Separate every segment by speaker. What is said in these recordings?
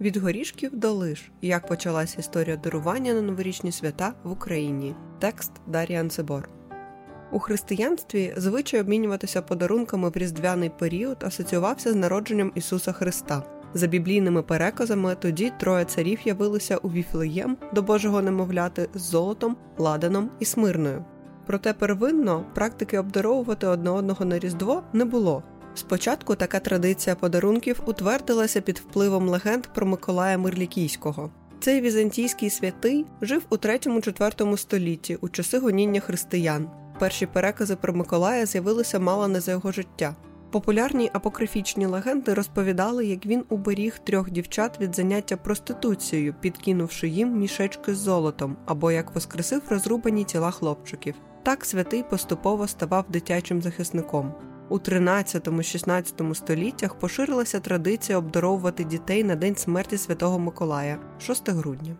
Speaker 1: Від горішків до лиш. Як почалася історія дарування на новорічні свята в Україні. Текст Дар'я Анцебор. У християнстві звичай обмінюватися подарунками в різдвяний період асоціювався з народженням Ісуса Христа. За біблійними переказами тоді троє царів явилися у Віфлеєм до Божого немовляти з золотом, ладаном і смирною. Проте первинно практики обдаровувати одне одного на Різдво не було. Спочатку така традиція подарунків утвердилася під впливом легенд про Миколая Мирлікійського. Цей візантійський святий жив у 3-4 столітті у часи гоніння християн. Перші перекази про Миколая з'явилися мало не за його життя. Популярні апокрифічні легенди розповідали, як він уберіг трьох дівчат від заняття проституцією, підкинувши їм мішечки з золотом, або як воскресив розрубані тіла хлопчиків. Так святий поступово ставав дитячим захисником. У 13-16 століттях поширилася традиція обдаровувати дітей на день смерті Святого Миколая 6 грудня.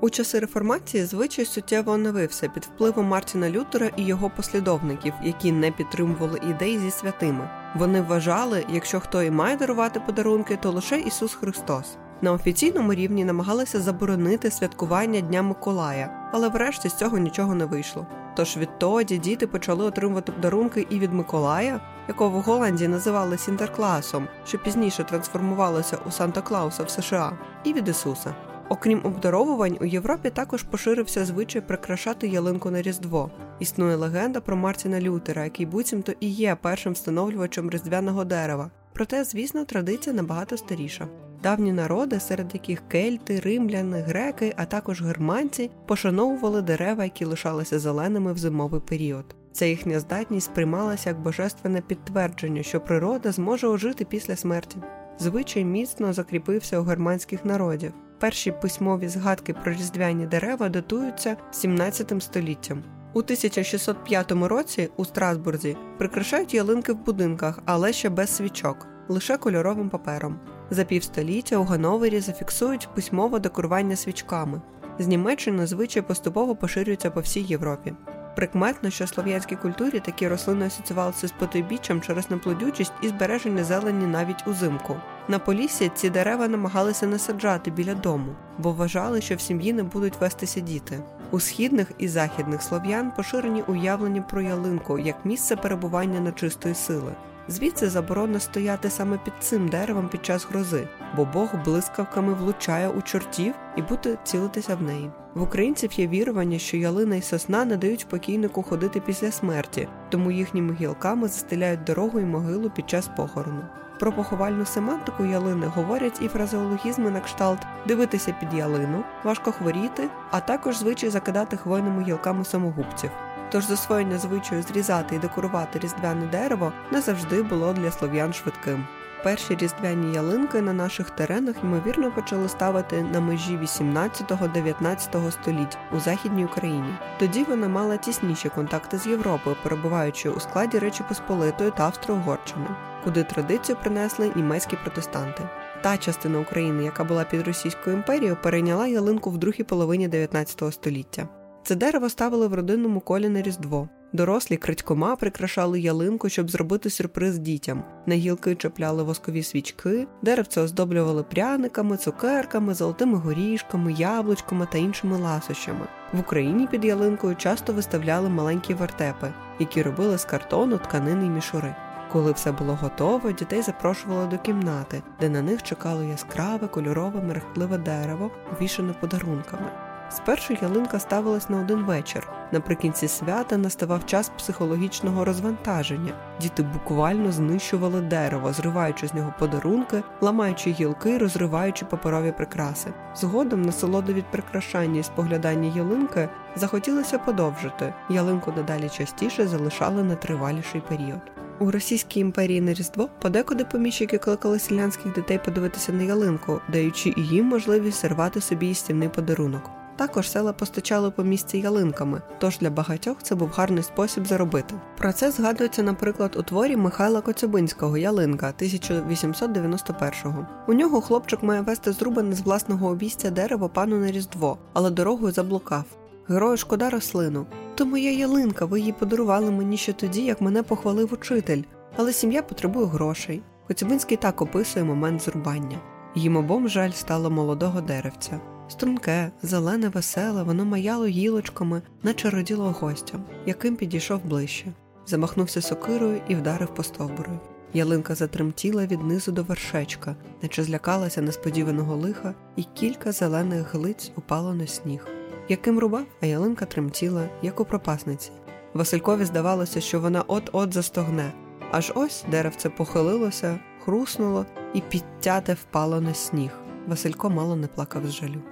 Speaker 1: У часи реформації звичай суттєво оновився під впливом Мартіна Лютера і його послідовників, які не підтримували ідей зі святими. Вони вважали, якщо хто і має дарувати подарунки, то лише Ісус Христос. На офіційному рівні намагалися заборонити святкування Дня Миколая, але врешті з цього нічого не вийшло. Тож відтоді діти почали отримувати подарунки і від Миколая, якого в Голландії називали Сінтеркласом, що пізніше трансформувалося у Санта Клауса в США, і від Ісуса. Окрім обдаровувань, у Європі також поширився звичай прикрашати ялинку на Різдво. Існує легенда про Мартіна Лютера, який буцімто і є першим встановлювачем різдвяного дерева. Проте, звісно, традиція набагато старіша. Давні народи, серед яких кельти, римляни, греки, а також германці, пошановували дерева, які лишалися зеленими в зимовий період. Ця їхня здатність сприймалася як божественне підтвердження, що природа зможе ожити після смерті. Звичай міцно закріпився у германських народів. Перші письмові згадки про різдвяні дерева датуються 17 століттям. У 1605 році у Страсбурзі прикрашають ялинки в будинках, але ще без свічок, лише кольоровим папером. За півстоліття у Гановері зафіксують письмове декорування свічками. З Німеччини звичай поступово поширюються по всій Європі. Прикметно, що в слов'янській культурі такі рослини асоціювалися з потойбіччям через неплодючість і збереження зелені навіть узимку. На полісі ці дерева намагалися не саджати біля дому, бо вважали, що в сім'ї не будуть вестися діти. У східних і західних слов'ян поширені уявлення про ялинку як місце перебування нечистої сили. Звідси заборона стояти саме під цим деревом під час грози, бо Бог блискавками влучає у чортів і буде цілитися в неї. В українців є вірування, що ялина і сосна не дають покійнику ходити після смерті, тому їхніми гілками застеляють дорогу і могилу під час похорону. Про поховальну семантику ялини говорять і фразеологізми на кшталт дивитися під ялину, важко хворіти, а також звичай закидати хвойними гілками самогубців. Тож засвоєння звичаю зрізати і декорувати різдвяне дерево не завжди було для слов'ян швидким. Перші різдвяні ялинки на наших теренах ймовірно почали ставити на межі 18-19 століть у Західній Україні. Тоді вона мала тісніші контакти з Європою, перебуваючи у складі Речі Посполитої та Австро-Угорщини, куди традицію принесли німецькі протестанти. Та частина України, яка була під Російською імперією, перейняла ялинку в другій половині 19 століття. Це дерево ставили в родинному колі на Різдво. Дорослі крадькома прикрашали ялинку, щоб зробити сюрприз дітям. На гілки чіпляли воскові свічки, деревце оздоблювали пряниками, цукерками, золотими горішками, яблучками та іншими ласощами. В Україні під ялинкою часто виставляли маленькі вертепи, які робили з картону, тканини й мішури. Коли все було готово, дітей запрошували до кімнати, де на них чекало яскраве, кольорове, мерехтливе дерево, увішане подарунками. Спершу ялинка ставилась на один вечір. Наприкінці свята наставав час психологічного розвантаження. Діти буквально знищували дерево, зриваючи з нього подарунки, ламаючи гілки, розриваючи паперові прикраси. Згодом насолоду від прикрашання і споглядання ялинки захотілося подовжити. Ялинку дедалі частіше залишали на триваліший період. У Російській імперії на Різдво подекуди поміщики кликали селянських дітей подивитися на ялинку, даючи їм можливість зірвати собі їстівний подарунок. Також села постачали по місці ялинками, тож для багатьох це був гарний спосіб заробити. Про це згадується, наприклад, у творі Михайла Коцюбинського Ялинка 1891-го. У нього хлопчик має вести зрубане з власного обійстя дерево пану на Різдво, але дорогою заблукав. Герою шкода рослину. То моя ялинка, ви її подарували мені ще тоді, як мене похвалив учитель, але сім'я потребує грошей. Коцюбинський так описує момент зрубання. Їм обом жаль стало молодого деревця. Струнке, зелене, веселе, воно маяло гілочками, наче роділо гостям, яким підійшов ближче. Замахнувся сокирою і вдарив по стовбуру. Ялинка затремтіла від низу до вершечка, наче злякалася несподіваного лиха, і кілька зелених глиць упало на сніг. Яким рубав, а ялинка тремтіла, як у пропасниці. Василькові здавалося, що вона от-от застогне, аж ось деревце похилилося, хруснуло і підтяте впало на сніг. Василько мало не плакав з жалю.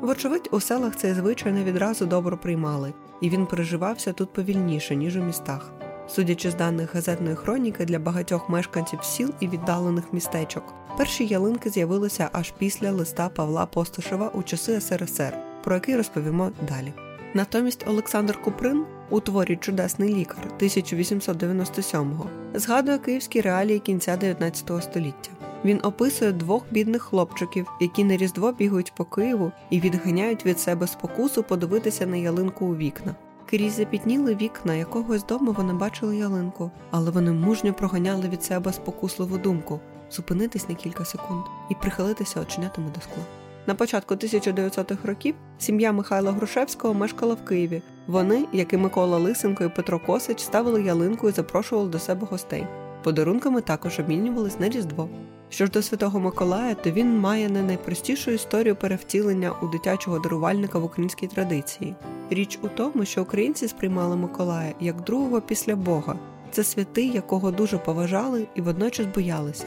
Speaker 1: Вочевидь, у селах цей звичай не відразу добре приймали, і він переживався тут повільніше, ніж у містах. Судячи з даних газетної хроніки для багатьох мешканців сіл і віддалених містечок, перші ялинки з'явилися аж після листа Павла Постушева у часи СРСР, про який розповімо далі. Натомість Олександр Куприн у творі Чудесний лікар 1897-го згадує київські реалії кінця 19 століття. Він описує двох бідних хлопчиків, які на різдво бігають по Києву і відганяють від себе спокусу подивитися на ялинку у вікна. Крізь запітніли вікна якогось дому вони бачили ялинку, але вони мужньо проганяли від себе спокусливу думку зупинитись на кілька секунд і прихилитися оченятами до скла. На початку 1900-х років сім'я Михайла Грушевського мешкала в Києві. Вони, як і Микола Лисенко і Петро Косич, ставили ялинку і запрошували до себе гостей. Подарунками також обмінювались на Різдво. Що ж до Святого Миколая, то він має не найпростішу історію перевтілення у дитячого дарувальника в українській традиції. Річ у тому, що українці сприймали Миколая як другого після Бога. Це святий, якого дуже поважали і водночас боялися.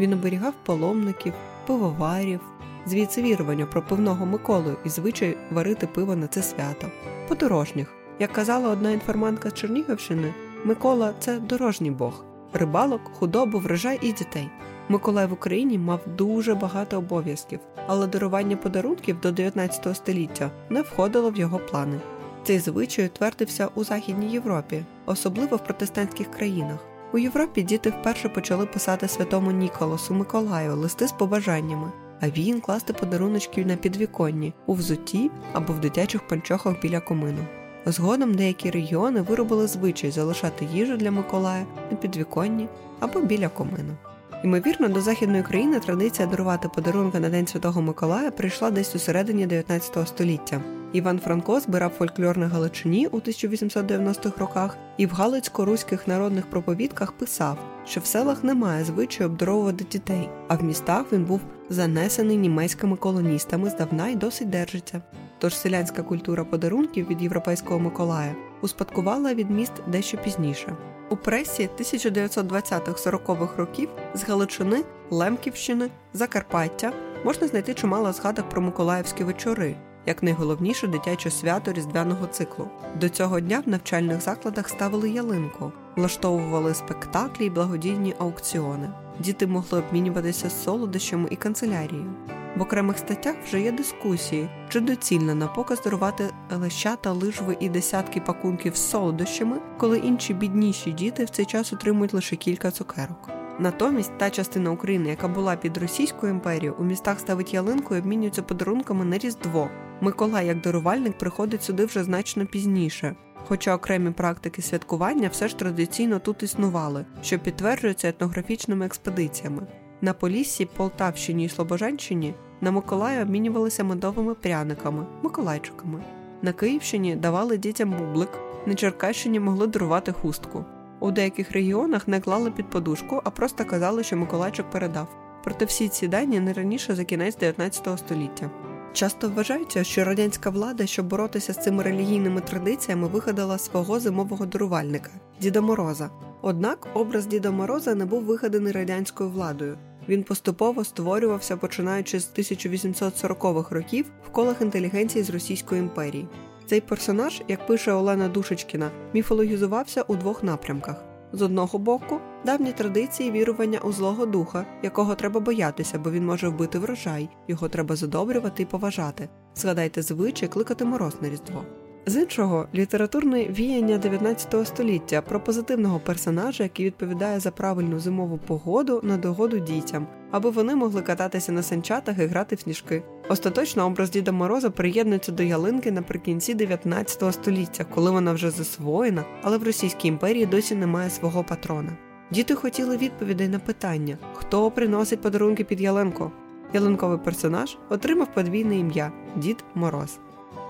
Speaker 1: Він оберігав паломників, пивоварів, звідси вірування про пивного Миколу і звичай варити пиво на це свято. Подорожніх, як казала одна інформантка з Чернігівщини, Микола це дорожній Бог, рибалок, худобу, врожай і дітей. Миколай в Україні мав дуже багато обов'язків, але дарування подарунків до 19 століття не входило в його плани. Цей звичай утвердився у Західній Європі, особливо в протестантських країнах. У Європі діти вперше почали писати святому Ніколасу Миколаю листи з побажаннями, а він класти подаруночки на підвіконні, у взутті або в дитячих панчохах біля комину. Згодом деякі регіони виробили звичай залишати їжу для Миколая на підвіконні або біля комину. Ймовірно, до західної країни традиція дарувати подарунки на День Святого Миколая прийшла десь у середині 19 століття. Іван Франко збирав фольклор на Галичині у 1890-х роках і в галицько-руських народних проповідках писав, що в селах немає звичаю обдаровувати дітей, а в містах він був занесений німецькими колоністами здавна й досить держиться. Тож селянська культура подарунків від європейського Миколая успадкувала від міст дещо пізніше. У пресі 1920-40-х років з Галичини, Лемківщини, Закарпаття можна знайти чимало згадок про Миколаївські вечори, як найголовніше дитяче свято різдвяного циклу. До цього дня в навчальних закладах ставили ялинку, влаштовували спектаклі й благодійні аукціони. Діти могли обмінюватися солодощами і канцелярією. В окремих статтях вже є дискусії, чи доцільно на показ дарувати лещата, лижви і десятки пакунків з солодощами, коли інші бідніші діти в цей час отримують лише кілька цукерок. Натомість та частина України, яка була під Російською імперією, у містах ставить ялинку і обмінюється подарунками на Різдво. Миколай, як дарувальник, приходить сюди вже значно пізніше. Хоча окремі практики святкування все ж традиційно тут існували, що підтверджується етнографічними експедиціями. На Поліссі, Полтавщині і Слобожанщині на Миколая обмінювалися медовими пряниками, миколайчиками. На Київщині давали дітям бублик, на Черкащині могли дарувати хустку. У деяких регіонах не клали під подушку, а просто казали, що Миколайчик передав. Проте всі ці дані не раніше за кінець 19 століття. Часто вважається, що радянська влада, щоб боротися з цими релігійними традиціями, вигадала свого зимового дарувальника Діда Мороза. Однак образ Діда Мороза не був вигаданий радянською владою. Він поступово створювався починаючи з 1840-х років в колах інтелігенції з Російської імперії. Цей персонаж, як пише Олена Душечкіна, міфологізувався у двох напрямках: з одного боку, давні традиції вірування у злого духа, якого треба боятися, бо він може вбити врожай, його треба задобрювати і поважати. Згадайте звичай кликати мороз на різдво. З іншого, літературне віяння 19 століття про позитивного персонажа, який відповідає за правильну зимову погоду на догоду дітям, аби вони могли кататися на санчатах і грати в сніжки. Остаточно образ Діда Мороза приєднується до ялинки наприкінці 19 століття, коли вона вже засвоєна, але в Російській імперії досі немає свого патрона. Діти хотіли відповідей на питання, хто приносить подарунки під ялинку. ялинковий персонаж отримав подвійне ім'я Дід Мороз.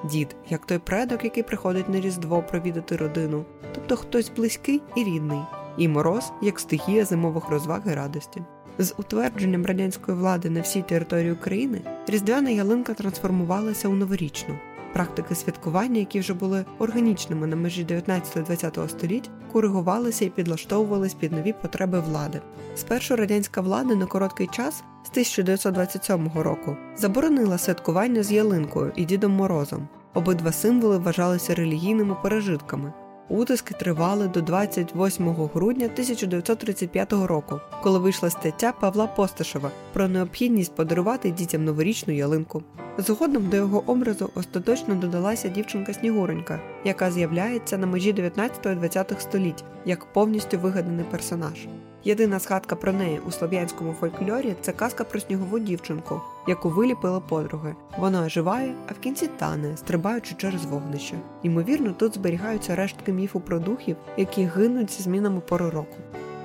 Speaker 1: Дід, як той предок, який приходить на Різдво провідати родину, тобто хтось близький і рідний, і мороз як стихія зимових розваг і радості. З утвердженням радянської влади на всій території України різдвяна ялинка трансформувалася у новорічну. Практики святкування, які вже були органічними на межі 19-20 століть, коригувалися і підлаштовувались під нові потреби влади. Спершу радянська влада на короткий час з 1927 року заборонила святкування з ялинкою і Дідом Морозом. Обидва символи вважалися релігійними пережитками. Утиски тривали до 28 грудня 1935 року, коли вийшла стаття Павла Посташева про необхідність подарувати дітям новорічну ялинку. Згодом до його образу остаточно додалася дівчинка Снігуренька, яка з'являється на межі 19-20 століть як повністю вигаданий персонаж. Єдина згадка про неї у слов'янському фольклорі це казка про снігову дівчинку, яку виліпили подруги. Вона оживає, а в кінці тане, стрибаючи через вогнище. Ймовірно, тут зберігаються рештки міфу про духів, які гинуть зі змінами пори року.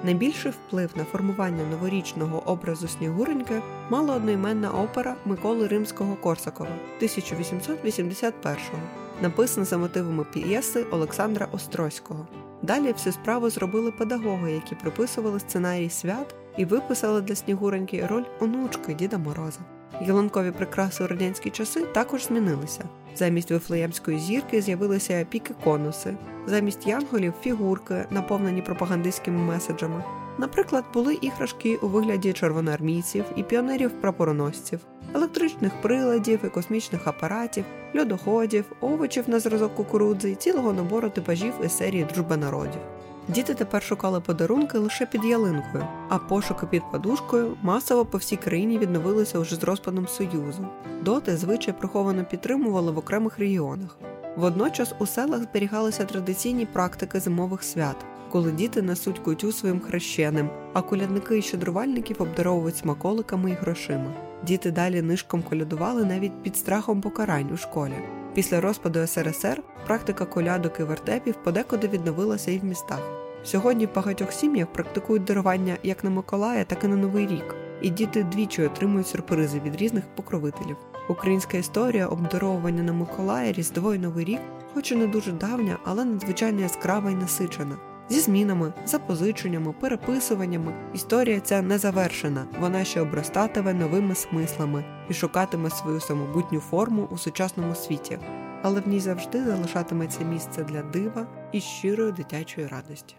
Speaker 1: Найбільший вплив на формування новорічного образу Снігуреньки мала одноіменна опера Миколи Римського Корсакова 1881-го, написана за мотивами п'єси Олександра Острозького. Далі всю справу зробили педагоги, які приписували сценарій свят і виписали для Снігуреньки роль онучки Діда Мороза. Ялинкові прикраси у радянські часи також змінилися. Замість вифлеємської зірки з'явилися піки-конуси, замість янголів фігурки, наповнені пропагандистськими меседжами. Наприклад, були іграшки у вигляді червоноармійців і піонерів-прапороносців, електричних приладів і космічних апаратів, льодоходів, овочів на зразок кукурудзи і цілого набору типажів із серії Дружба народів. Діти тепер шукали подарунки лише під ялинкою, а пошуки під подушкою масово по всій країні відновилися уже з розпадом Союзу. Доти звичай приховано підтримували в окремих регіонах. Водночас у селах зберігалися традиційні практики зимових свят, коли діти несуть кутю своїм хрещеним, а колядники і щедрувальників обдаровують смаколиками і грошима. Діти далі нишком колядували навіть під страхом покарань у школі. Після розпаду СРСР практика колядок і вертепів подекуди відновилася і в містах. Сьогодні в багатьох сім'ях практикують дарування як на Миколая, так і на Новий рік, і діти двічі отримують сюрпризи від різних покровителів. Українська історія обдаровування на Миколая, Різдво і Новий рік, хоч і не дуже давня, але надзвичайно яскрава і насичена. Зі змінами, запозиченнями, переписуваннями. Історія ця не завершена, вона ще обростатиме новими смислами і шукатиме свою самобутню форму у сучасному світі, але в ній завжди залишатиметься місце для дива і щирої дитячої радості.